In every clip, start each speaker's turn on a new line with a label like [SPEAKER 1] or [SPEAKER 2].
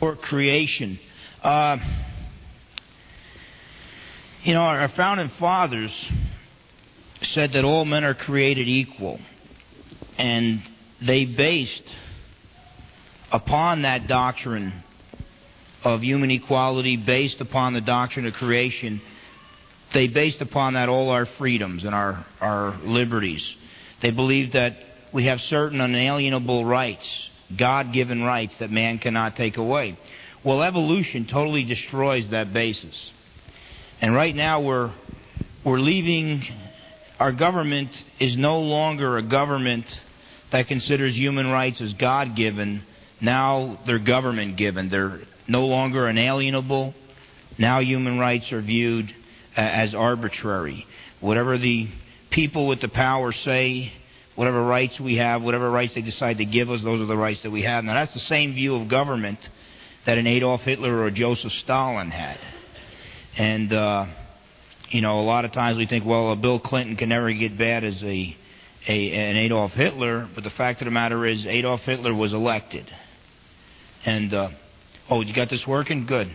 [SPEAKER 1] or creation. Uh, you know, our founding fathers said that all men are created equal. And they based upon that doctrine of human equality, based upon the doctrine of creation, they based upon that all our freedoms and our, our liberties. They believed that we have certain unalienable rights, God given rights that man cannot take away. Well, evolution totally destroys that basis. And right now we're, we're leaving, our government is no longer a government that considers human rights as God given. Now they're government given. They're no longer inalienable. Now human rights are viewed uh, as arbitrary. Whatever the people with the power say, whatever rights we have, whatever rights they decide to give us, those are the rights that we have. Now that's the same view of government that an Adolf Hitler or a Joseph Stalin had. And, uh, you know, a lot of times we think, well, a Bill Clinton can never get bad as a, a an Adolf Hitler, but the fact of the matter is Adolf Hitler was elected. And, uh, oh, you got this working? Good.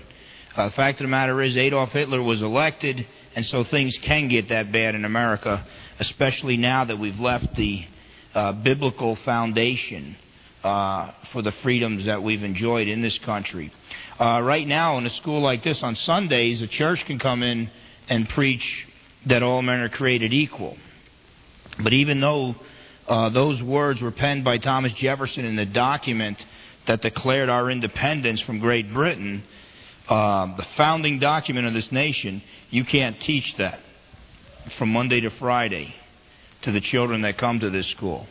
[SPEAKER 1] Uh, the fact of the matter is Adolf Hitler was elected, and so things can get that bad in America, especially now that we've left the uh, biblical foundation uh, for the freedoms that we've enjoyed in this country. Uh, right now, in a school like this on Sundays, a church can come in and preach that all men are created equal. But even though uh, those words were penned by Thomas Jefferson in the document that declared our independence from Great Britain, uh, the founding document of this nation, you can't teach that from Monday to Friday to the children that come to this school.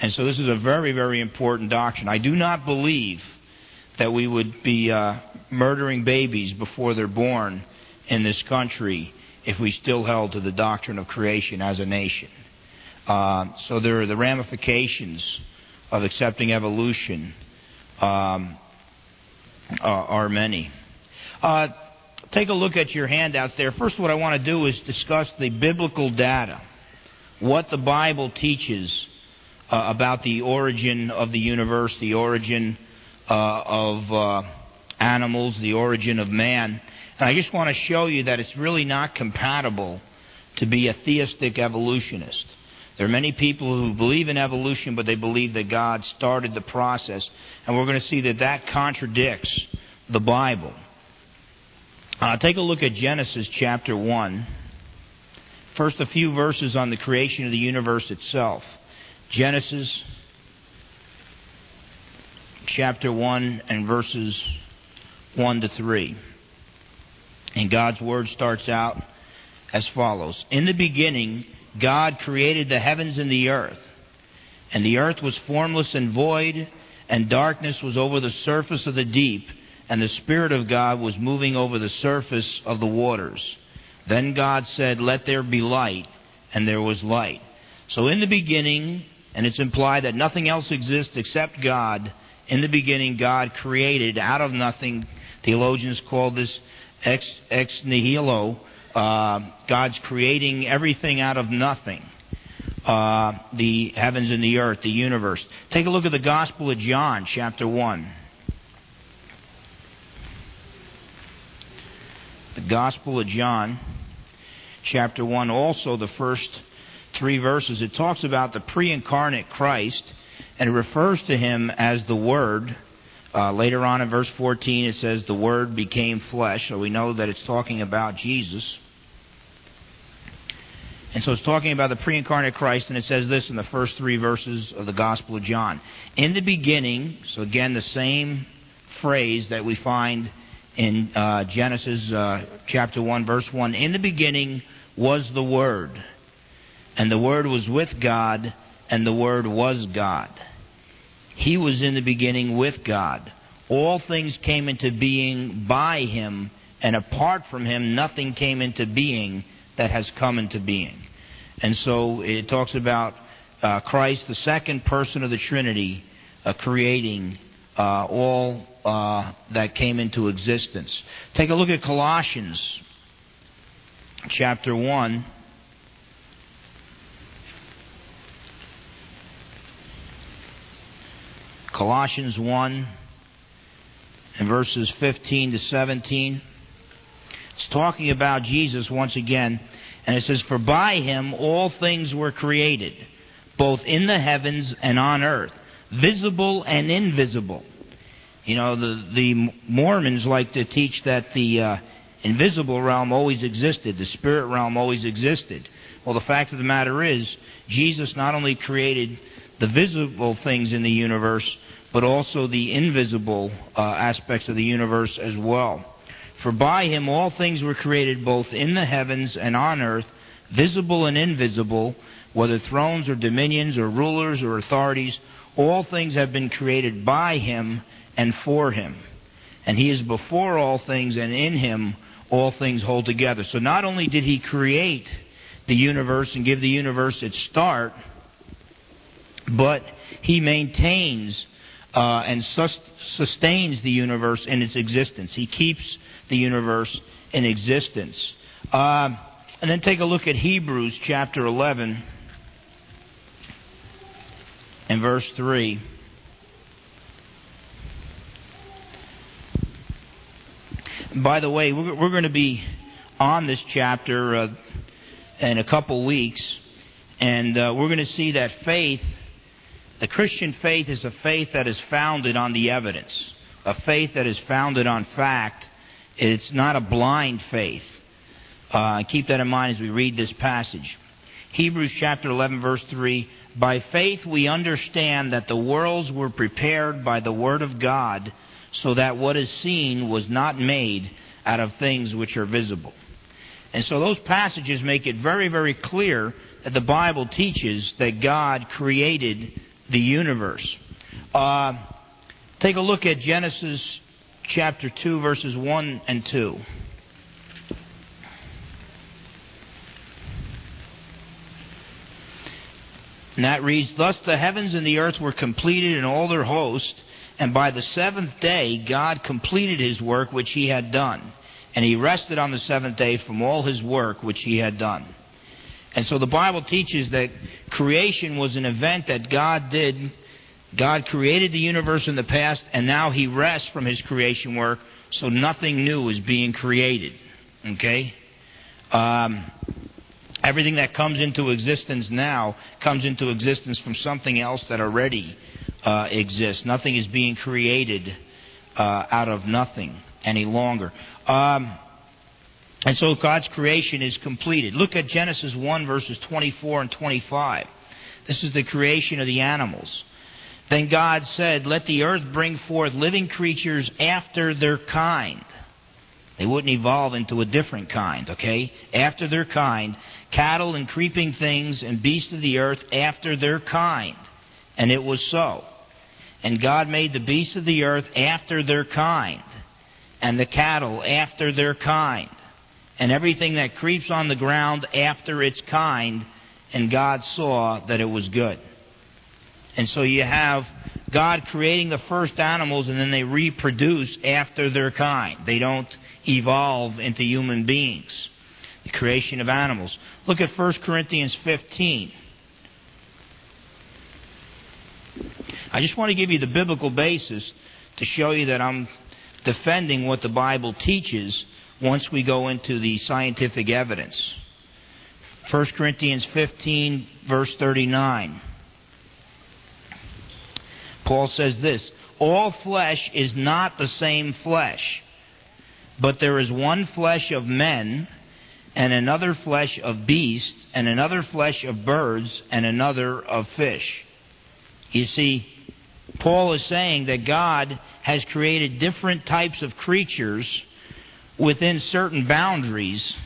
[SPEAKER 1] And so this is a very, very important doctrine. I do not believe that we would be uh, murdering babies before they're born in this country if we still held to the doctrine of creation as a nation. Uh, so there are the ramifications of accepting evolution um, are, are, many. Uh, take a look at your handouts there. First, what I want to do is discuss the biblical data, what the Bible teaches uh, about the origin of the universe, the origin uh, of uh, animals, the origin of man. And I just want to show you that it's really not compatible to be a theistic evolutionist. There are many people who believe in evolution, but they believe that God started the process. And we're going to see that that contradicts the Bible. Uh, take a look at Genesis chapter 1. First, a few verses on the creation of the universe itself. Genesis chapter 1 and verses 1 to 3. And God's word starts out as follows In the beginning, God created the heavens and the earth. And the earth was formless and void, and darkness was over the surface of the deep, and the Spirit of God was moving over the surface of the waters. Then God said, Let there be light, and there was light. So in the beginning, and it's implied that nothing else exists except God, in the beginning, God created out of nothing. Theologians call this ex, ex nihilo. Uh, God's creating everything out of nothing. Uh, the heavens and the earth, the universe. Take a look at the Gospel of John, chapter 1. The Gospel of John, chapter 1, also the first three verses. It talks about the pre incarnate Christ and it refers to him as the Word. Uh, later on in verse 14, it says, The Word became flesh. So we know that it's talking about Jesus. And so it's talking about the pre incarnate Christ, and it says this in the first three verses of the Gospel of John. In the beginning, so again, the same phrase that we find in uh, Genesis uh, chapter 1, verse 1. In the beginning was the Word, and the Word was with God, and the Word was God. He was in the beginning with God. All things came into being by him, and apart from him, nothing came into being that has come into being. And so it talks about uh, Christ, the second person of the Trinity, uh, creating uh, all uh, that came into existence. Take a look at Colossians chapter 1. Colossians 1 in verses 15 to 17. It's talking about Jesus once again. And it says, For by him all things were created, both in the heavens and on earth, visible and invisible. You know, the, the Mormons like to teach that the uh, invisible realm always existed, the spirit realm always existed. Well, the fact of the matter is, Jesus not only created the visible things in the universe, but also the invisible uh, aspects of the universe as well. For by him all things were created both in the heavens and on earth, visible and invisible, whether thrones or dominions or rulers or authorities, all things have been created by him and for him. And he is before all things, and in him all things hold together. So not only did he create the universe and give the universe its start, but he maintains uh, and sus- sustains the universe in its existence. He keeps the universe in existence. Uh, and then take a look at Hebrews chapter 11 and verse 3. By the way, we're, we're going to be on this chapter uh, in a couple weeks, and uh, we're going to see that faith the Christian faith is a faith that is founded on the evidence, a faith that is founded on fact. It's not a blind faith. Uh, keep that in mind as we read this passage. Hebrews chapter 11, verse 3 By faith we understand that the worlds were prepared by the Word of God, so that what is seen was not made out of things which are visible. And so those passages make it very, very clear that the Bible teaches that God created the universe. Uh, take a look at Genesis chapter 2, verses 1 and 2. And that reads Thus the heavens and the earth were completed in all their host, and by the seventh day God completed his work which he had done. And he rested on the seventh day from all his work which he had done. And so the Bible teaches that creation was an event that God did. God created the universe in the past, and now He rests from His creation work, so nothing new is being created. Okay? Um, everything that comes into existence now comes into existence from something else that already uh, exists. Nothing is being created uh, out of nothing any longer. Um, and so God's creation is completed. Look at Genesis 1, verses 24 and 25. This is the creation of the animals. Then God said, Let the earth bring forth living creatures after their kind. They wouldn't evolve into a different kind, okay? After their kind. Cattle and creeping things and beasts of the earth after their kind. And it was so. And God made the beasts of the earth after their kind, and the cattle after their kind and everything that creeps on the ground after its kind, and God saw that it was good. And so you have God creating the first animals and then they reproduce after their kind. They don't evolve into human beings. The creation of animals. Look at 1 Corinthians 15. I just want to give you the biblical basis to show you that I'm defending what the Bible teaches once we go into the scientific evidence. 1 Corinthians 15, verse 39. Paul says this All flesh is not the same flesh, but there is one flesh of men, and another flesh of beasts, and another flesh of birds, and another of fish. You see, Paul is saying that God has created different types of creatures within certain boundaries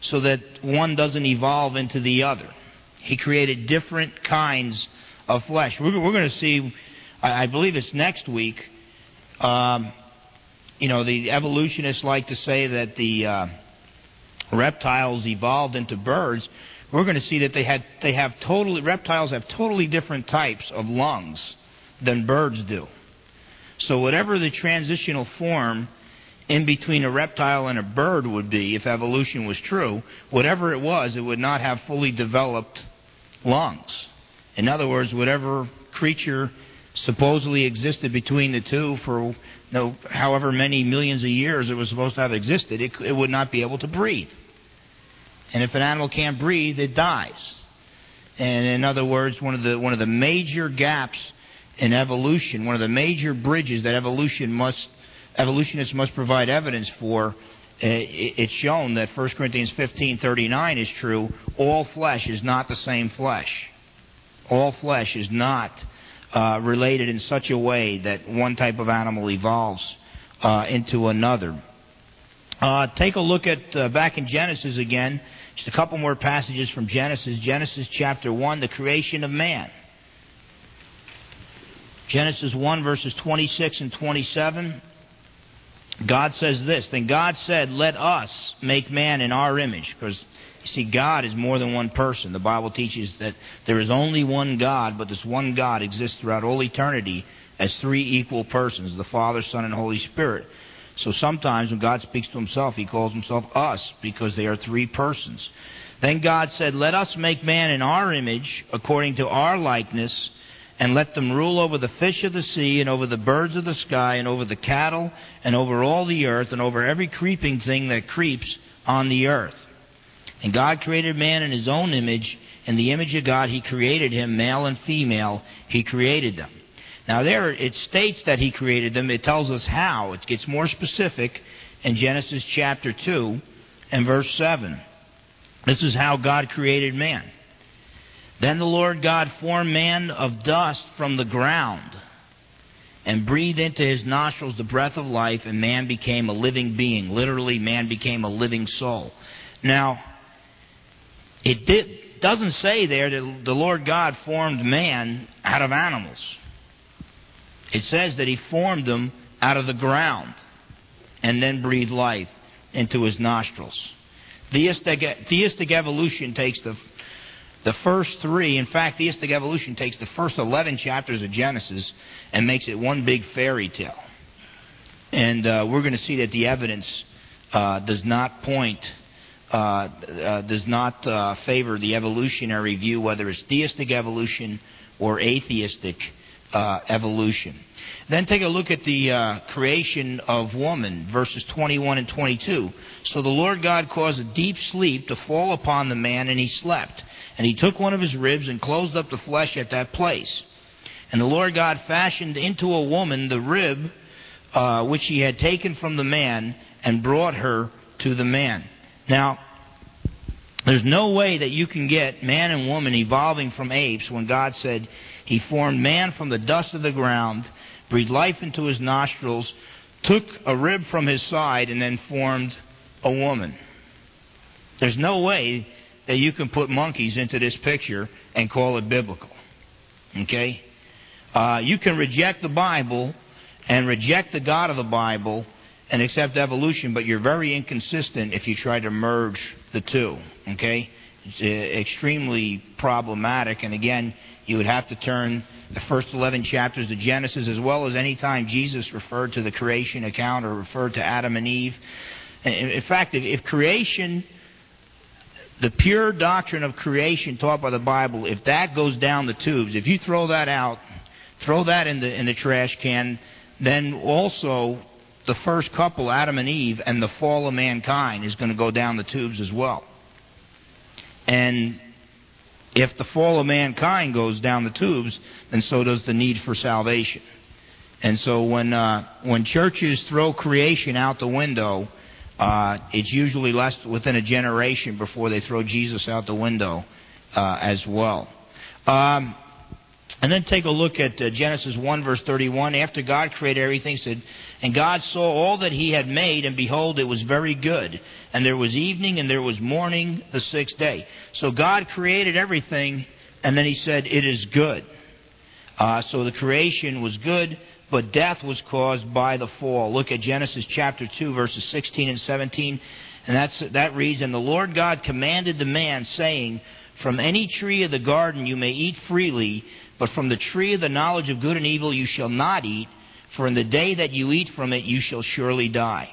[SPEAKER 1] so that one doesn't evolve into the other. He created different kinds of flesh. We're, we're going to see, I believe it's next week. Um, you know, the evolutionists like to say that the uh, reptiles evolved into birds. We're going to see that they had they have totally reptiles have totally different types of lungs than birds do. So whatever the transitional form in between a reptile and a bird would be, if evolution was true, whatever it was, it would not have fully developed lungs. In other words, whatever creature supposedly existed between the two for you know, however many millions of years it was supposed to have existed, it, it would not be able to breathe. And if an animal can't breathe, it dies. And in other words, one of the one of the major gaps in evolution, one of the major bridges that evolution must evolutionists must provide evidence for, uh, it's shown that 1 Corinthians 15:39 is true. All flesh is not the same flesh. All flesh is not uh, related in such a way that one type of animal evolves uh, into another. Uh, take a look at uh, back in Genesis again. Just a couple more passages from Genesis. Genesis chapter 1, the creation of man. Genesis 1, verses 26 and 27. God says this Then God said, Let us make man in our image. Because, you see, God is more than one person. The Bible teaches that there is only one God, but this one God exists throughout all eternity as three equal persons the Father, Son, and Holy Spirit. So sometimes when God speaks to himself, he calls himself us because they are three persons. Then God said, Let us make man in our image, according to our likeness, and let them rule over the fish of the sea, and over the birds of the sky, and over the cattle, and over all the earth, and over every creeping thing that creeps on the earth. And God created man in his own image. In the image of God, he created him, male and female, he created them. Now, there it states that he created them. It tells us how. It gets more specific in Genesis chapter 2 and verse 7. This is how God created man. Then the Lord God formed man of dust from the ground and breathed into his nostrils the breath of life, and man became a living being. Literally, man became a living soul. Now, it did, doesn't say there that the Lord God formed man out of animals. It says that he formed them out of the ground and then breathed life into his nostrils. Theistic, theistic evolution takes the, the first three, in fact, theistic evolution takes the first 11 chapters of Genesis and makes it one big fairy tale. And uh, we're going to see that the evidence uh, does not point, uh, uh does not uh, favor the evolutionary view, whether it's theistic evolution or atheistic uh, evolution. Then take a look at the creation of woman, verses 21 and 22. So the Lord God caused a deep sleep to fall upon the man, and he slept. And he took one of his ribs and closed up the flesh at that place. And the Lord God fashioned into a woman the rib uh, which he had taken from the man and brought her to the man. Now, there's no way that you can get man and woman evolving from apes when God said he formed man from the dust of the ground, breathed life into his nostrils, took a rib from his side, and then formed a woman. There's no way that you can put monkeys into this picture and call it biblical. Okay? Uh, you can reject the Bible and reject the God of the Bible and accept evolution, but you're very inconsistent if you try to merge the two. Okay? It's uh, extremely problematic, and again, you would have to turn the first 11 chapters of Genesis, as well as any time Jesus referred to the creation account or referred to Adam and Eve. In fact, if creation, the pure doctrine of creation taught by the Bible, if that goes down the tubes, if you throw that out, throw that in the, in the trash can, then also the first couple, Adam and Eve, and the fall of mankind is going to go down the tubes as well. And if the fall of mankind goes down the tubes, then so does the need for salvation. And so when uh, when churches throw creation out the window, uh, it's usually less within a generation before they throw Jesus out the window uh, as well. Um, and then take a look at uh, Genesis 1, verse 31. After God created everything, said, And God saw all that he had made, and behold, it was very good. And there was evening, and there was morning the sixth day. So God created everything, and then he said, It is good. Uh, so the creation was good, but death was caused by the fall. Look at Genesis chapter 2, verses 16 and 17. And that's, that reads, And the Lord God commanded the man, saying, From any tree of the garden you may eat freely, but from the tree of the knowledge of good and evil you shall not eat, for in the day that you eat from it you shall surely die.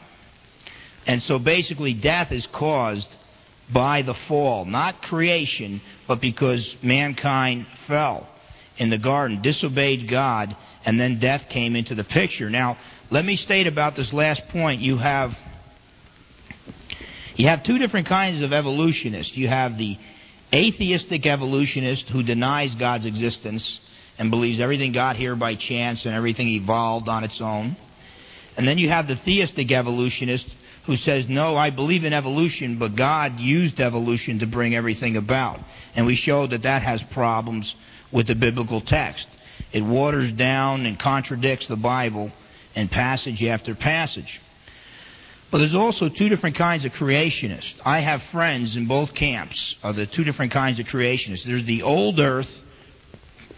[SPEAKER 1] And so basically, death is caused by the fall, not creation, but because mankind fell. In the garden, disobeyed God, and then death came into the picture. Now, let me state about this last point. You have you have two different kinds of evolutionists. You have the atheistic evolutionist who denies God's existence and believes everything got here by chance and everything evolved on its own. And then you have the theistic evolutionist who says, No, I believe in evolution, but God used evolution to bring everything about. And we showed that that has problems with the biblical text. It waters down and contradicts the Bible in passage after passage. But there's also two different kinds of creationists. I have friends in both camps of the two different kinds of creationists. There's the old earth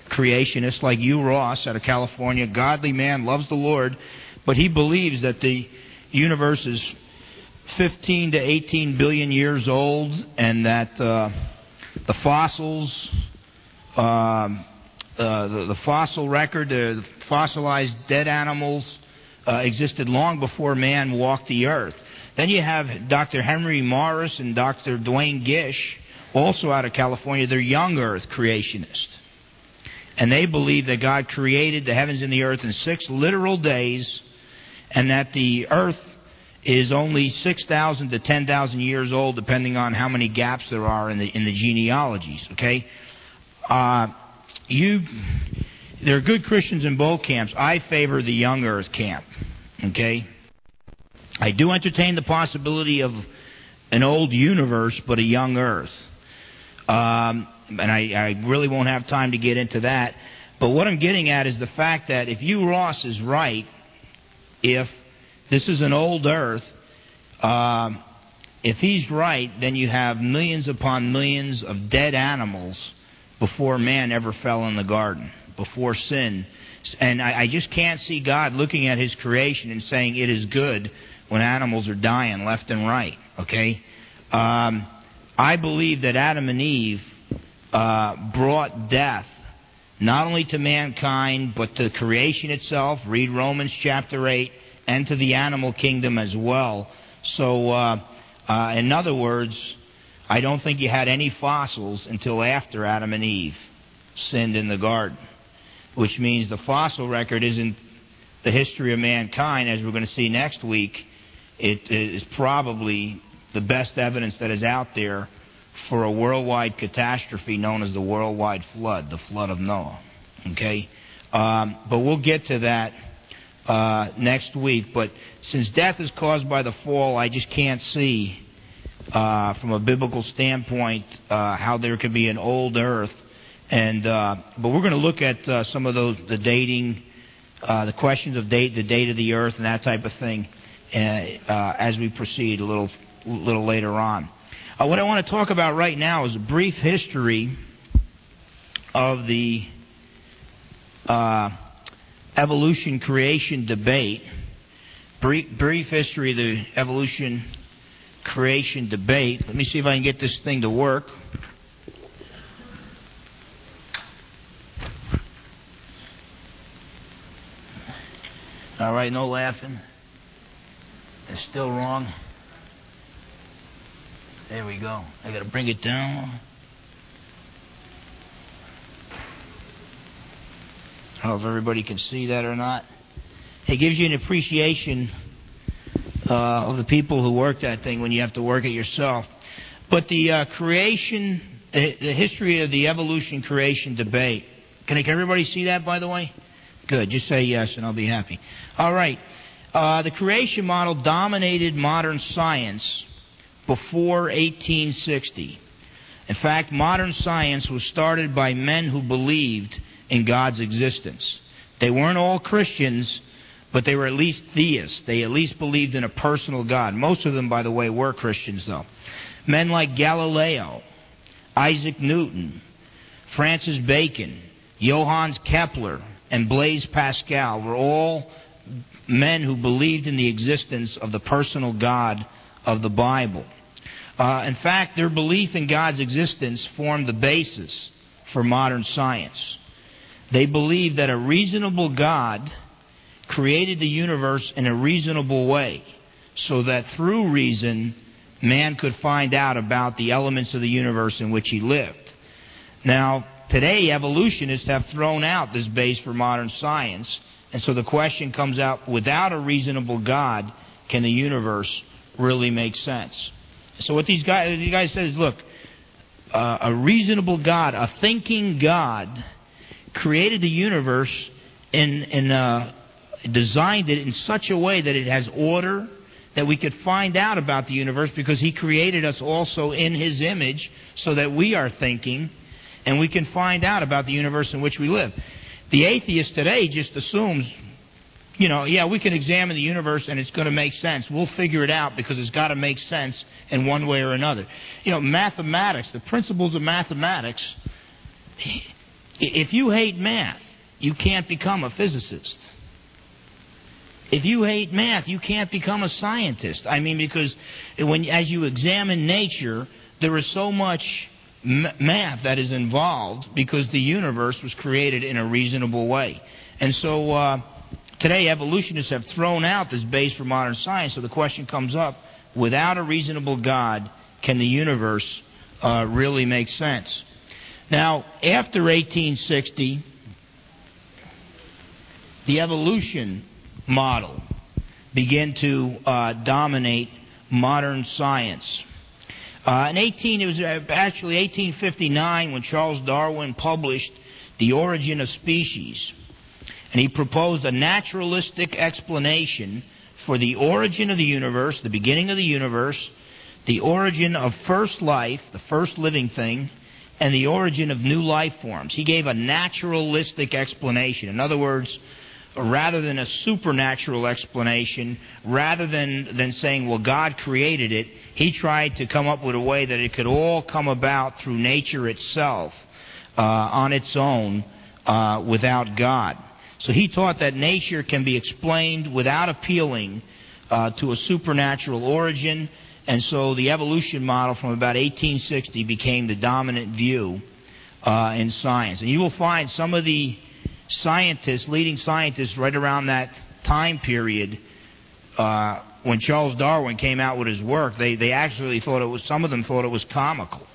[SPEAKER 1] creationist like Hugh Ross out of California, godly man, loves the Lord, but he believes that the universe is 15 to 18 billion years old and that uh, the fossils um, uh, the, the, fossil record, the fossilized dead animals uh, existed long before man walked the earth. Then you have Dr. Henry Morris and Dr. Duane Gish, also out of California. They're young earth creationists. And they believe that God created the heavens and the earth in six literal days, and that the earth is only 6,000 to 10,000 years old, depending on how many gaps there are in the, in the genealogies. Okay? Uh, you, there are good Christians in both camps. I favor the young earth camp. Okay? I do entertain the possibility of an old universe, but a young earth. Um, and I, I really won't have time to get into that. But what I'm getting at is the fact that if Hugh Ross is right, if this is an old earth, um, if he's right, then you have millions upon millions of dead animals before man ever fell in the garden, before sin. And I, I just can't see God looking at his creation and saying it is good when animals are dying left and right. Okay? Um, I believe that Adam and Eve uh, brought death not only to mankind, but to creation itself. Read Romans chapter 8, and to the animal kingdom as well. So, uh, uh, in other words, I don't think you had any fossils until after Adam and Eve sinned in the garden, which means the fossil record isn't the history of mankind, as we're going to see next week. It is probably the best evidence that is out there for a worldwide catastrophe known as the worldwide flood, the flood of Noah. Okay? Um, but we'll get to that uh, next week. But since death is caused by the fall, I just can't see uh, from a biblical standpoint uh, how there could be an old earth. And uh, but we're going to look at uh, some of those the dating, uh, the questions of date, the date of the earth, and that type of thing, uh, as we proceed a little little later on. what I want to talk about right now is a brief history of the evolution creation debate. Brief, brief history of the evolution creation debate. Let me see if I can get this thing to work. All right, no laughing. It's still wrong. There we go. I got to bring it down. I don't know if everybody can see that or not. It gives you an appreciation uh, of the people who work that thing when you have to work it yourself. But the uh, creation, the, history of the evolution creation debate. Can, can everybody see that, by the way? Good. Just say yes, and I'll be happy. All right. Uh, the creation model dominated modern science before 1860. In fact, modern science was started by men who believed in God's existence. They weren't all Christians, but they were at least theists. They at least believed in a personal God. Most of them, by the way, were Christians, though. Men like Galileo, Isaac Newton, Francis Bacon, Johannes Kepler, and Blaise Pascal were all men who believed in the existence of the personal God of the Bible. Uh, in fact, their belief in God's existence formed the basis for modern science. They believed that a reasonable God created the universe in a reasonable way so that through reason man could find out about the elements of the universe in which he lived. Now, today evolutionists have thrown out this base for modern science. And so the question comes out without a reasonable God, can the universe really make sense? So what these guys, these guys said is, look, uh, a reasonable God, a thinking God, created the universe in, and uh, designed it in such a way that it has order, that we could find out about the universe because He created us also in His image so that we are thinking and we can find out about the universe in which we live. The atheist today just assumes, you know, yeah, we can examine the universe and it's going to make sense. We'll figure it out because it's got to make sense in one way or another. You know, mathematics, the principles of mathematics, if you hate math, you can't become a physicist. If you hate math, you can't become a scientist. I mean, because when as you examine nature, there is so much math that is involved because the universe was created in a reasonable way. And so uh, today, evolutionists have thrown out this base for modern science. So the question comes up: Without a reasonable God, can the universe uh, really make sense? Now, after 1860, the evolution model began to uh, dominate modern science. Uh, in 18, it was uh, actually 1859 when Charles Darwin published *The Origin of Species*, and he proposed a naturalistic explanation for the origin of the universe, the beginning of the universe, the origin of first life, the first living thing, and the origin of new life forms. He gave a naturalistic explanation. In other words, rather than a supernatural explanation, rather than, than saying, well, God created it, he tried to come up with a way that it could all come about through nature itself uh, on its own uh, without God. So he taught that nature can be explained without appealing uh, to a supernatural origin, and so the evolution model from about 1860 became the dominant view uh, in science. And you will find some of the scientists, leading scientists, right around that time period, uh, when Charles Darwin came out with his work, they, they actually thought it was, some of them thought it was comical.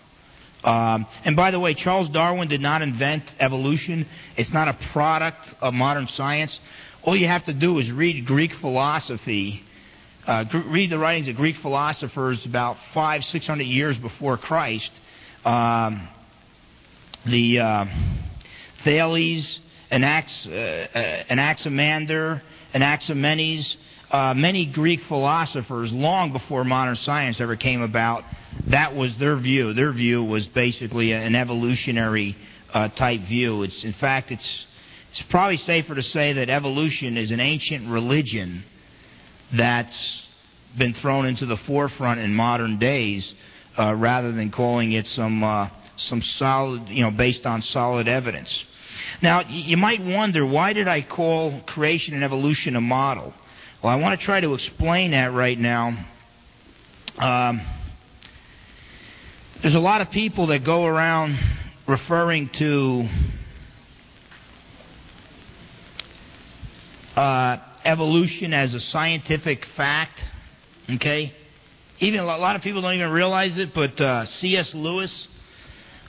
[SPEAKER 1] Um, and by the way, Charles Darwin did not invent evolution. It's not a product of modern science. All you have to do is read Greek philosophy, uh, read the writings of Greek philosophers about five, six hundred years before Christ. Um, the uh, Thales, Uh, uh, Anaximander, Anaximenes, uh, many Greek philosophers, long before modern science ever came about, that was their view. Their view was basically an evolutionary uh, type view. It's, in fact, it's, it's probably safer to say that evolution is an ancient religion that's been thrown into the forefront in modern days uh, rather than calling it some, uh, some solid, you know, based on solid evidence. Now, you might wonder, why did I call creation and evolution a model? Well, I want to try to explain that right now. Um, there's a lot of people that go around referring to uh, evolution as a scientific fact. Okay? Even a lot of people don't even realize it, but uh, C.S. Lewis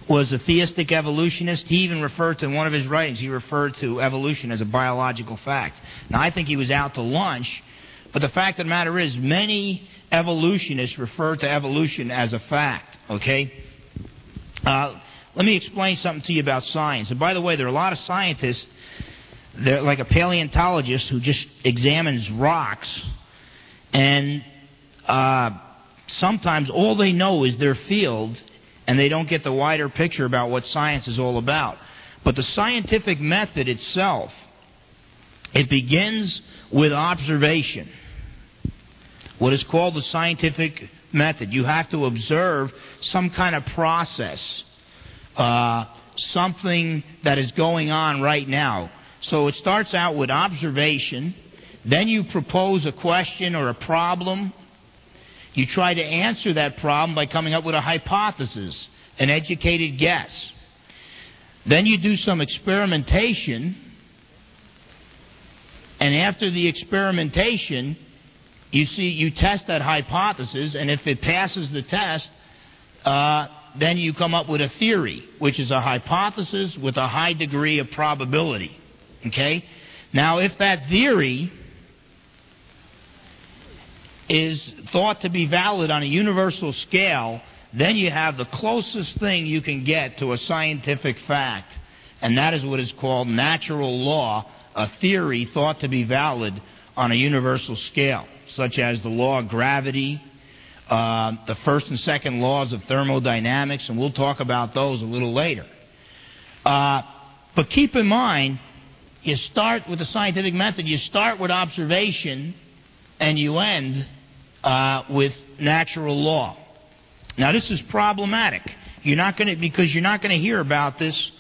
[SPEAKER 1] was a theistic evolutionist. He even referred to in one of his writings, he referred to evolution as a biological fact. Now, I think he was out to lunch, but the fact of the matter is, many evolutionists refer to evolution as a fact, okay? Uh, let me explain something to you about science. And by the way, there are a lot of scientists, they're like a paleontologist who just examines rocks, and uh, sometimes all they know is their field, and they don't get the wider picture about what science is all about. But the scientific method itself, it begins with observation. What is called the scientific method. You have to observe some kind of process, uh, something that is going on right now. So it starts out with observation, then you propose a question or a problem you try to answer that problem by coming up with a hypothesis, an educated guess. Then you do some experimentation, and after the experimentation, you see you test that hypothesis, and if it passes the test, uh, then you come up with a theory, which is a hypothesis with a high degree of probability. Okay? Now, if that theory is thought to be valid on a universal scale, then you have the closest thing you can get to a scientific fact, and that is what is called natural law, a theory thought to be valid on a universal scale, such as the law of gravity, uh, the first and second laws of thermodynamics, and we'll talk about those a little later. Uh, but keep in mind, you start with the scientific method, you start with observation, and you end uh, with natural law. Now, this is problematic. You're not going to because you're not going to hear about this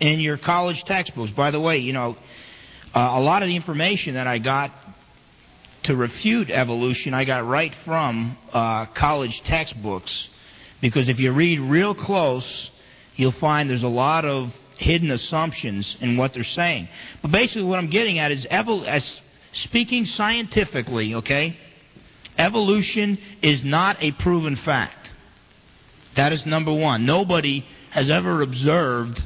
[SPEAKER 1] in your college textbooks. By the way, you know, uh, a lot of the information that I got to refute evolution, I got right from uh, college textbooks. Because if you read real close, you'll find there's a lot of hidden assumptions in what they're saying. But basically, what I'm getting at is evol- as speaking scientifically, okay, evolution is not a proven fact. That is number one. Nobody has ever observed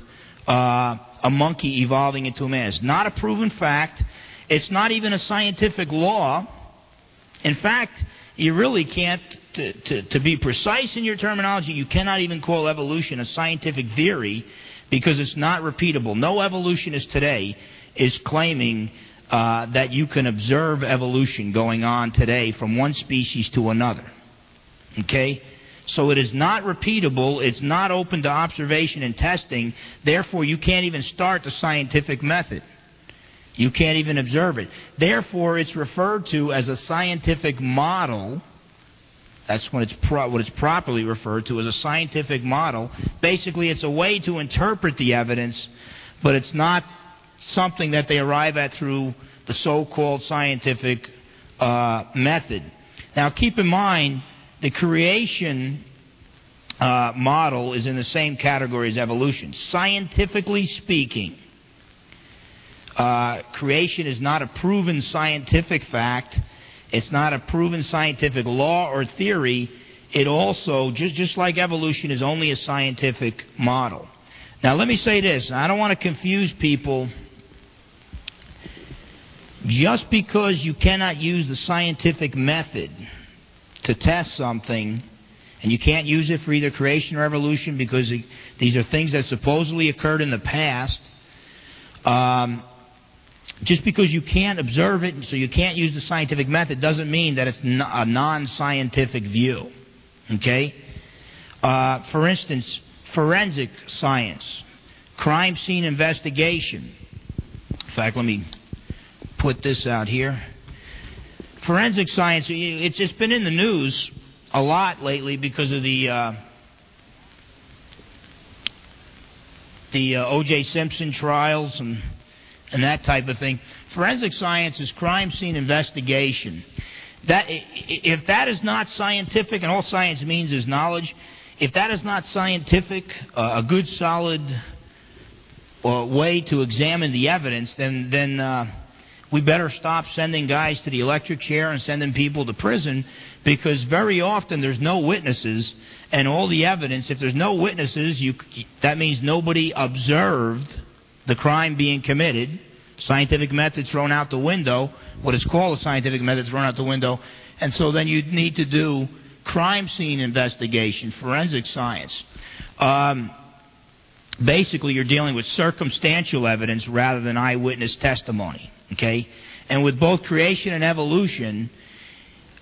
[SPEAKER 1] uh, a monkey evolving into a man. It's not a proven fact. It's not even a scientific law. In fact, you really can't, to, to, to be precise in your terminology, you cannot even call evolution a scientific theory because it's not repeatable. No evolutionist today is claiming uh, that you can observe evolution going on today from one species to another. Okay? So it is not repeatable, it's not open to observation and testing, therefore, you can't even start the scientific method. You can't even observe it. Therefore, it's referred to as a scientific model. That's when it's pro- what it's properly referred to as a scientific model. Basically, it's a way to interpret the evidence, but it's not something that they arrive at through the so-called scientific uh, method. Now, keep in mind the creation uh, model is in the same category as evolution. Scientifically speaking, uh, creation is not a proven scientific fact. It's not a proven scientific law or theory. It also, just, just like evolution, is only a scientific model. Now, let me say this. I don't want to confuse people. Just because you cannot use the scientific method to test something, and you can't use it for either creation or evolution because these are things that supposedly occurred in the past, um, just because you can't observe it, so you can't use the scientific method, doesn't mean that it's a non scientific view. Okay? Uh, for instance, forensic science, crime scene investigation. In fact, let me put this out here. Forensic science, it's, it's been in the news a lot lately because of the. Uh, the uh, O.J. Simpson trials and and that type of thing. Forensic science is crime scene investigation. That, if that is not scientific, and all science means is knowledge, if that is not scientific, uh, a good solid uh, way to examine the evidence, then then uh, we better stop sending guys to the electric chair and sending people to prison because very often there's no witnesses and all the evidence. If there's no witnesses, you that means nobody observed the crime being committed. Scientific method thrown out the window. What is called a scientific method thrown out the window. And so then you need to do crime scene investigation, forensic science. Um, basically, you're dealing with circumstantial evidence rather than eyewitness testimony. Okay? And with both creation and evolution,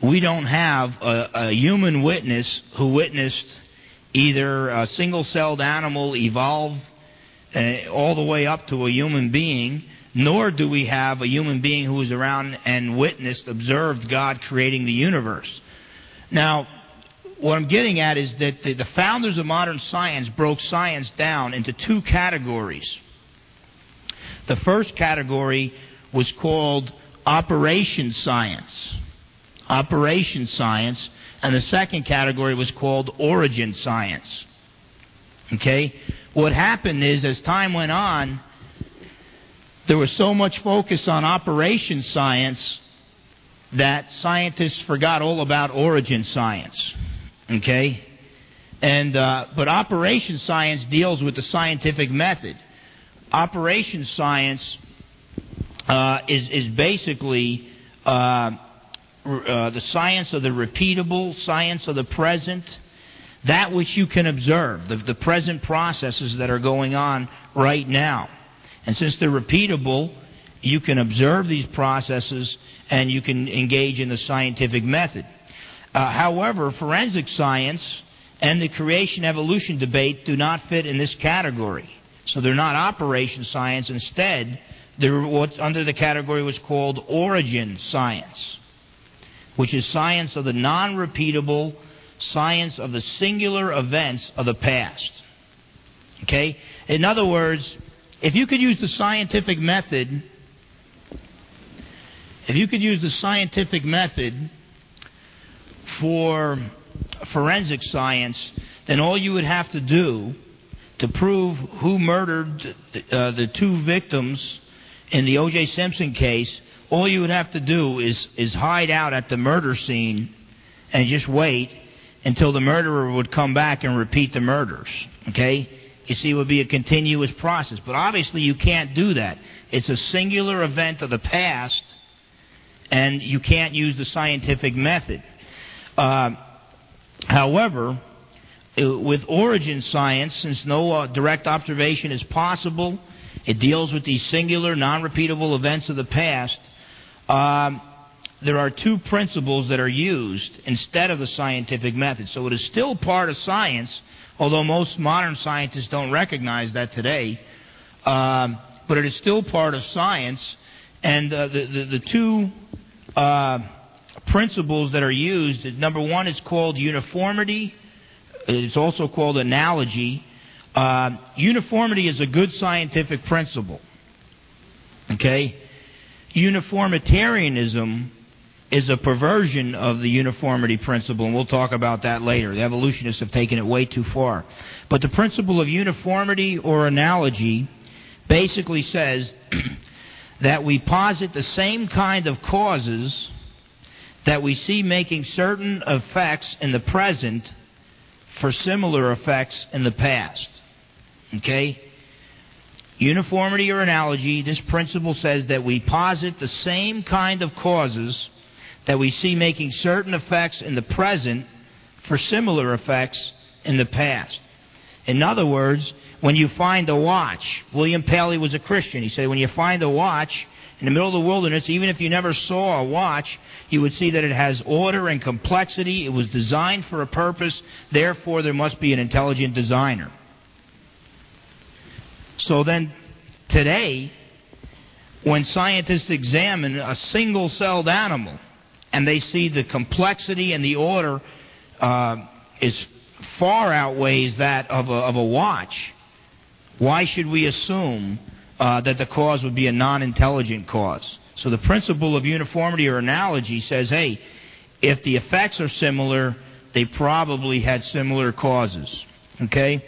[SPEAKER 1] we don't have a, a human witness who witnessed either a single celled animal evolve uh, all the way up to a human being, nor do we have a human being who was around and witnessed, observed God creating the universe. Now, what I'm getting at is that the, the founders of modern science broke science down into two categories. The first category was called operation science. Operation science. And the second category was called origin science. Okay? What happened is, as time went on, there was so much focus on operation science that scientists forgot all about origin science. Okay? And uh, but operation science deals with the scientific method. Operation science uh, is is basically uh, uh, the science of the repeatable, science of the present, that which you can observe, the, the present processes that are going on right now. And since they're repeatable, you can observe these processes and you can engage in the scientific method. Uh, however, forensic science and the creation evolution debate do not fit in this category. So they're not operation science. Instead, they're what's under the category was called origin science, which is science of the non repeatable, science of the singular events of the past. Okay? In other words, if you could use the scientific method, if you could use the scientific method for forensic science, then all you would have to do to prove who murdered uh, the two victims in the O.J. Simpson case, all you would have to do is, is hide out at the murder scene and just wait until the murderer would come back and repeat the murders. Okay? You see, it would be a continuous process. But obviously, you can't do that. It's a singular event of the past, and you can't use the scientific method. Uh, however, uh, with origin science, since no uh, direct observation is possible, it deals with these singular, non repeatable events of the past. Um, there are two principles that are used instead of the scientific method. So it is still part of science, although most modern scientists don't recognize that today. Um, but it is still part of science. And uh, the, the, the, two uh, principles that are used number one is called uniformity, it's also called analogy. Uh, uniformity is a good scientific principle. Okay? Uniformitarianism is a perversion of the uniformity principle, and we'll talk about that later. The evolutionists have taken it way too far. But the principle of uniformity or analogy basically says that we posit the same kind of causes that we see making certain effects in the present for similar effects in the past. Okay? Uniformity or analogy, this principle says that we posit the same kind of causes that we see making certain effects in the present for similar effects in the past. In other words, when you find a watch, William Paley was a Christian. He said, when you find a watch in the middle of the wilderness, even if you never saw a watch, you would see that it has order and complexity. It was designed for a purpose. Therefore, there must be an intelligent designer. So then, today, when scientists examine a single celled animal and they see the complexity and the order uh, is far outweighs that of a, of a watch, why should we assume uh, that the cause would be a non intelligent cause? So the principle of uniformity or analogy says hey, if the effects are similar, they probably had similar causes. Okay?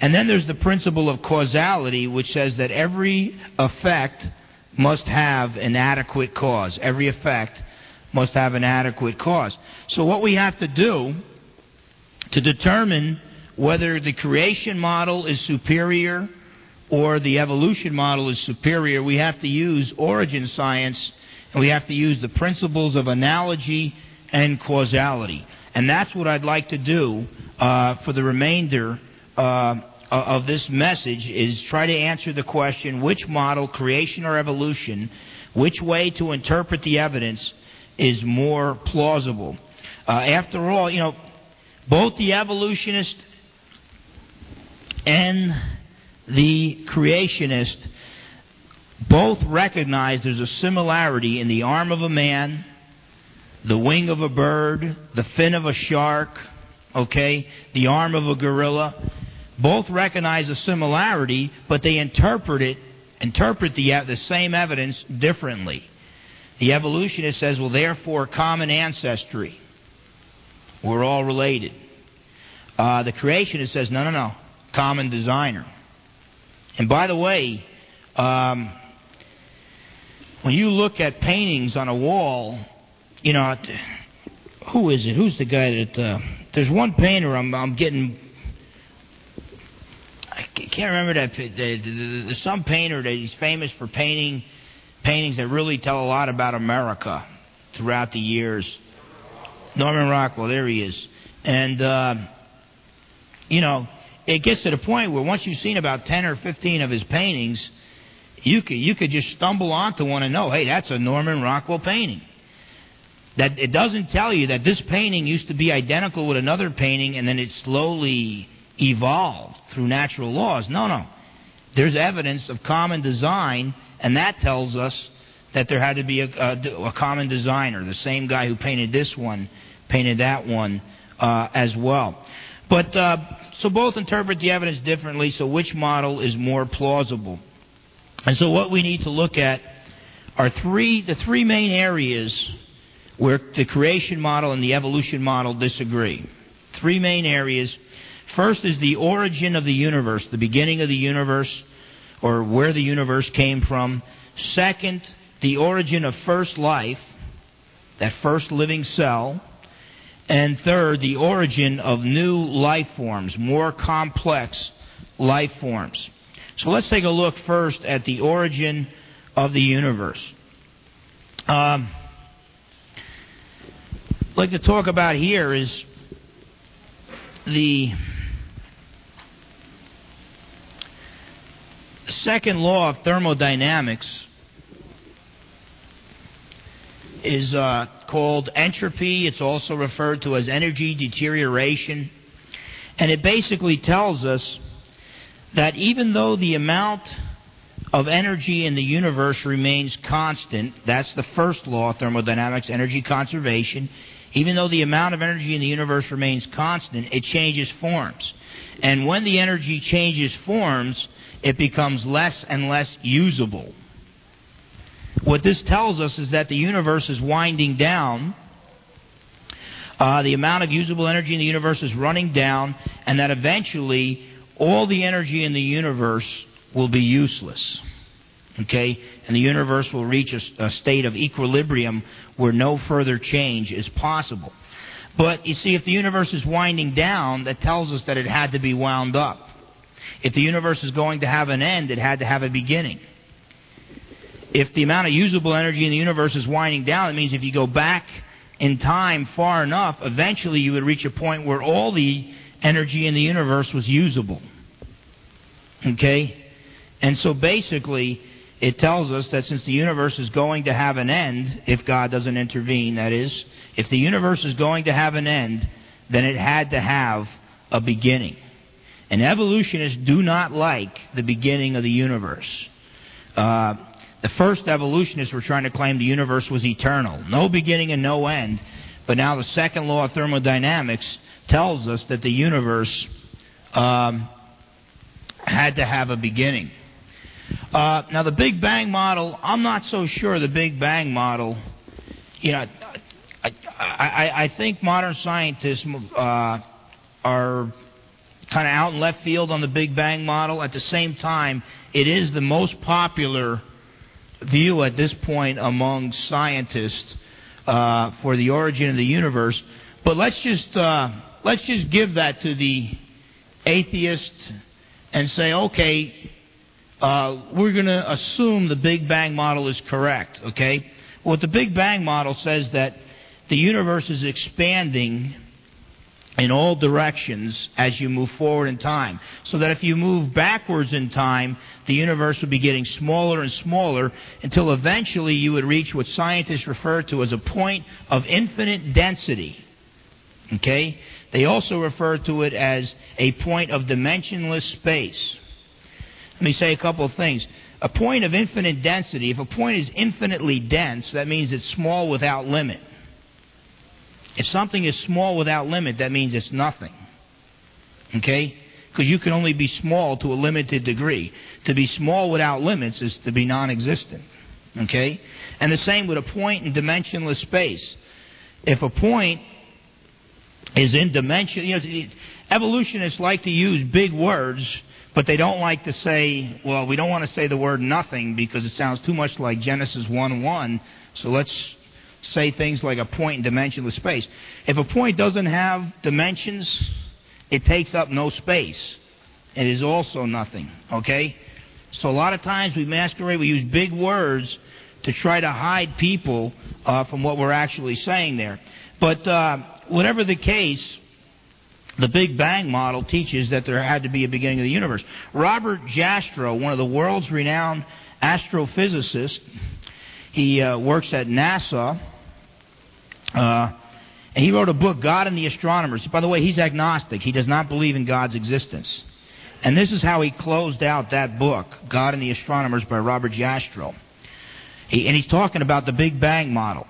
[SPEAKER 1] And then there's the principle of causality, which says that every effect must have an adequate cause. Every effect must have an adequate cause. So, what we have to do to determine whether the creation model is superior or the evolution model is superior, we have to use origin science and we have to use the principles of analogy and causality. And that's what I'd like to do uh, for the remainder uh, of this message is try to answer the question which model, creation or evolution, which way to interpret the evidence is more plausible. Uh, after all, you know, both the evolutionist and the creationist both recognize there's a similarity in the arm of a man, the wing of a bird, the fin of a shark, okay, the arm of a gorilla. Both recognize a similarity, but they interpret it, interpret the, the same evidence differently. The evolutionist says, well, therefore, common ancestry. We're all related. Uh, the creationist says, no, no, no, common designer. And by the way, um, when you look at paintings on a wall, you know, who is it? Who's the guy that? Uh, there's one painter I'm, I'm getting I can't remember that. There's some painter that he's famous for painting paintings that really tell a lot about America throughout the years. Norman Rockwell, there he is. And, uh, you know, it gets to the point where once you've seen about 10 or 15 of his paintings, you could, you could just stumble onto one and know, hey, that's a Norman Rockwell painting. That it doesn't tell you that this painting used to be identical with another painting and then it slowly evolved through natural laws. No, no. There's evidence of common design, and that tells us that there had to be a, a, a common designer. The same guy who painted this one painted that one uh, as well. But uh, so both interpret the evidence differently. So which model is more plausible? And so what we need to look at are three the three main areas where the creation model and the evolution model disagree. Three main areas. First is the origin of the universe, the beginning of the universe, or where the universe came from. Second, the origin of first life, that first living cell. And third, the origin of new life forms, more complex life forms. So let's take a look first at the origin of the universe. Um, I'd like to talk about here is the second law of thermodynamics is uh, called entropy. It's also referred to as energy deterioration. And it basically tells us that even though the amount of energy in the universe remains constant, that's the first law of thermodynamics, energy conservation. Even though the amount of energy in the universe remains constant, it changes forms. And when the energy changes forms, it becomes less and less usable. What this tells us is that the universe is winding down. Uh, the amount of usable energy in the universe is running down, and that eventually all the energy in the universe will be useless. Okay? And the universe will reach a, a, state of equilibrium where no further change is possible. But you see, if the universe is winding down, that tells us that it had to be wound up. If the universe is going to have an end, it had to have a beginning. If the amount of usable energy in the universe is winding down, it means if you go back in time far enough, eventually you would reach a point where all the energy in the universe was usable. Okay? And so basically, it tells us that since the universe is going to have an end, if God doesn't intervene, that is, if the universe is going to have an end, then it had to have a beginning. And evolutionists do not like the beginning of the universe. Uh, the first evolutionists were trying to claim the universe was eternal, no beginning and no end. But now the second law of thermodynamics tells us that the universe um, had to have a beginning. Uh, now, the Big Bang model, I'm not so sure the Big Bang model, you know, I, I, I think modern scientists uh, are kind of out in left field on the Big Bang model. At the same time, it is the most popular view at this point among scientists uh, for the origin of the universe. But let's just uh, let's just give that to the atheist and say, okay, uh, we're going to assume the Big Bang model is correct, okay? What the Big Bang model says that the universe is expanding in all directions as you move forward in time. So that if you move backwards in time, the universe would be getting smaller and smaller until eventually you would reach what scientists refer to as a point of infinite density. Okay? They also refer to it as a point of dimensionless space. Let me say a couple of things. A point of infinite density, if a point is infinitely dense, that means it's small without limit. If something is small without limit, that means it's nothing. Okay? Because you can only be small to a limited degree. To be small without limits is to be non existent. Okay? And the same with a point in dimensionless space. If a point is in dimension. You know, evolutionists like to use big words, but they don't like to say, well, we don't want to say the word nothing because it sounds too much like Genesis 1 1. So let's say things like a point in dimensionless space. If a point doesn't have dimensions, it takes up no space. it is also nothing. Okay? So a lot of times we masquerade, we use big words to try to hide people uh, from what we're actually saying there. But uh, whatever the case, the Big Bang model teaches that there had to be a beginning of the universe. Robert Jastrow, one of the world's renowned astrophysicists, he uh, works at NASA. Uh, and he wrote a book, God and the Astronomers. By the way, he's agnostic. He does not believe in God's existence. And this is how he closed out that book, God and the Astronomers by Robert Jastrow. He, and he's talking about the Big Bang model.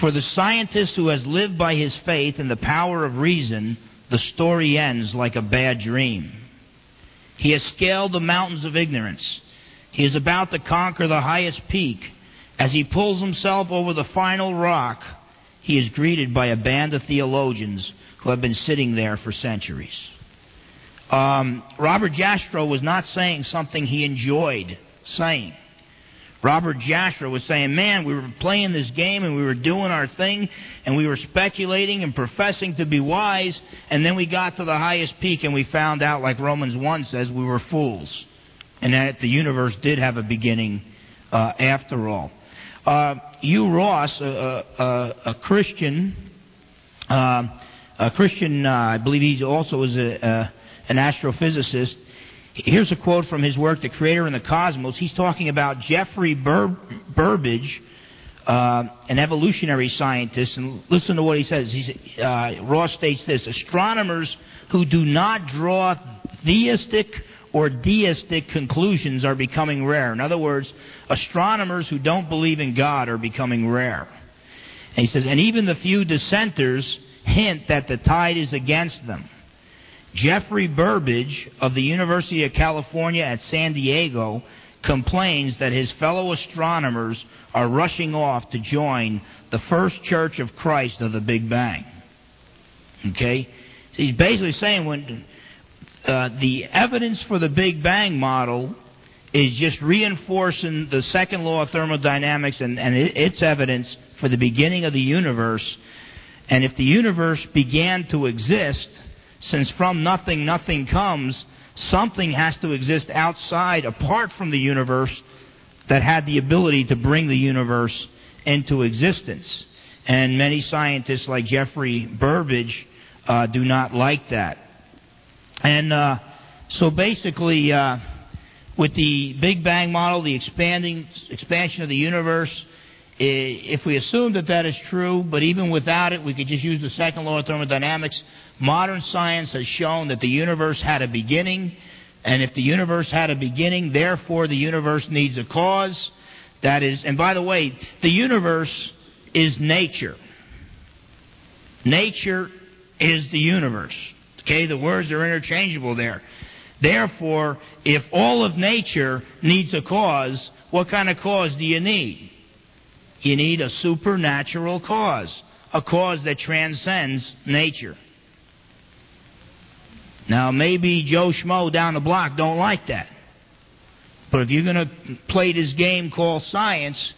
[SPEAKER 1] For the scientist who has lived by his faith in the power of reason, the story ends like a bad dream. He has scaled the mountains of ignorance. He is about to conquer the highest peak. As he pulls himself over the final rock, he is greeted by a band of theologians who have been sitting there for centuries. Um, Robert Jastrow was not saying something he enjoyed saying. Robert Jastrow was saying, Man, we were playing this game and we were doing our thing and we were speculating and professing to be wise, and then we got to the highest peak and we found out, like Romans 1 says, we were fools. And that the universe did have a beginning uh, after all. Uh, Hugh Ross, a, a, a Christian, uh, a Christian, uh, I believe he also is a, an astrophysicist, Here's a quote from his work, The Creator and the Cosmos. He's talking about Geoffrey Bur- Burbidge, uh, an evolutionary scientist, and listen to what he says. He's, uh, Ross states this Astronomers who do not draw theistic or deistic conclusions are becoming rare. In other words, astronomers who don't believe in God are becoming rare. And he says, and even the few dissenters hint that the tide is against them. Geoffrey Burbidge of the University of California at San Diego complains that his fellow astronomers are rushing off to join the first church of Christ of the Big Bang. Okay? He's basically saying when uh, the evidence for the Big Bang model is just reinforcing the second law of thermodynamics and, and it, its evidence for the beginning of the universe. And if the universe began to exist, since from nothing nothing comes, something has to exist outside, apart from the universe, that had the ability to bring the universe into existence. And many scientists, like Geoffrey Burbidge, uh, do not like that. And uh, so basically, uh, with the Big Bang model, the expanding expansion of the universe, if we assume that that is true, but even without it, we could just use the second law of thermodynamics. Modern science has shown that the universe had a beginning, and if the universe had a beginning, therefore the universe needs a cause. That is, and by the way, the universe is nature. Nature is the universe. Okay, the words are interchangeable there. Therefore, if all of nature needs a cause, what kind of cause do you need? You need a supernatural cause, a cause that transcends nature. Now, maybe Joe Schmo down the block don't like that. But if you're going to play this game called science,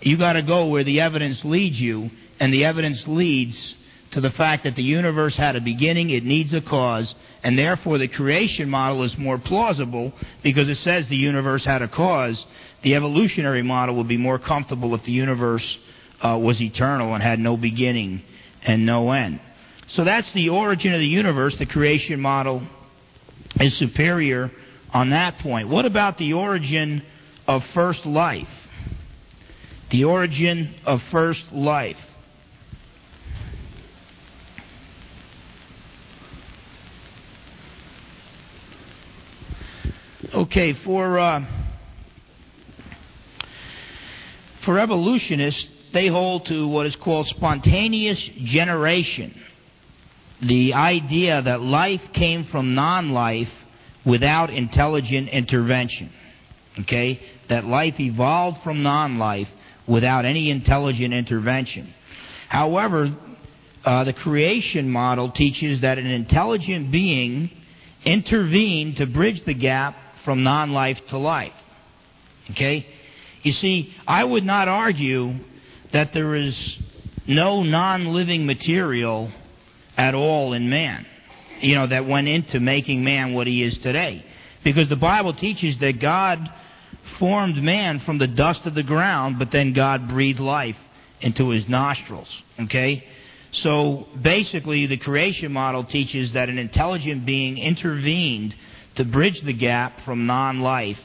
[SPEAKER 1] you got to go where the evidence leads you, and the evidence leads to the fact that the universe had a beginning, it needs a cause, and therefore the creation model is more plausible because it says the universe had a cause. The evolutionary model would be more comfortable if the universe uh, was eternal and had no beginning and no end. So that's the origin of the universe. The creation model is superior on that point. What about the origin of first life? The origin of first life. Okay, for uh, for evolutionists, they hold to what is called spontaneous generation. The idea that life came from non life without intelligent intervention. Okay? That life evolved from non life without any intelligent intervention. However, uh, the creation model teaches that an intelligent being intervened to bridge the gap from non life to life. Okay? You see, I would not argue that there is no non living material at all in man, you know, that went into making man what he is today. Because the Bible teaches that God formed man from the dust of the ground, but then God breathed life into his nostrils. Okay? So basically, the creation model teaches that an intelligent being intervened to bridge the gap from non life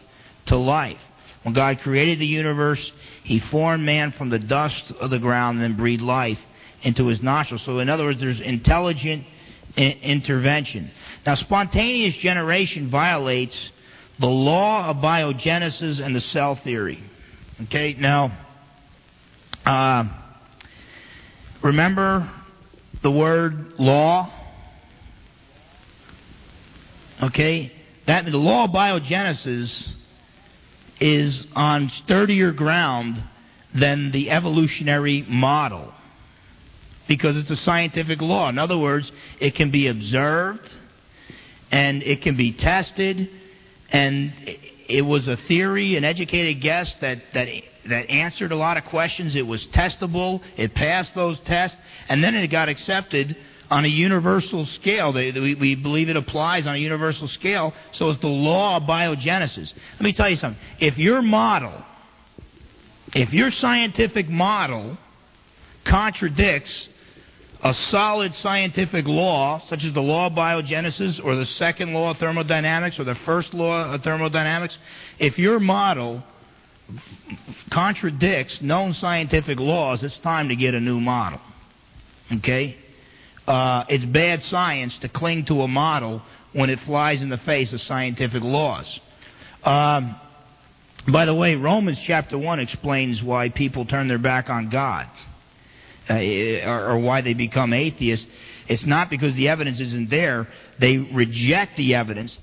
[SPEAKER 1] to life. When God created the universe, He formed man from the dust of the ground and breathed life into his nostrils. So, in other words, there's intelligent intervention. Now, spontaneous generation violates the law of biogenesis and the cell theory. Okay, now, uh, remember the word law? Okay, that the law of biogenesis is on sturdier ground than the evolutionary model because it's a scientific law. In other words, it can be observed and it can be tested, and it was a theory, an educated guess that, that, that answered a lot of questions. It was testable, it passed those tests, and then it got accepted on a universal scale. They, we, we believe it applies on a universal scale, so it's the law of biogenesis. Let me tell you something. If your model, if your scientific model contradicts a solid scientific law, such as the law of biogenesis or the second law of thermodynamics or the first law of thermodynamics, if your model contradicts known scientific laws, it's time to get a new model. Okay? Uh, it's bad science to cling to a model when it flies in the face of scientific laws. Um, by the way, Romans chapter 1 explains why people turn their back on God uh, or, or why they become atheists. It's not because the evidence isn't there. They reject the evidence.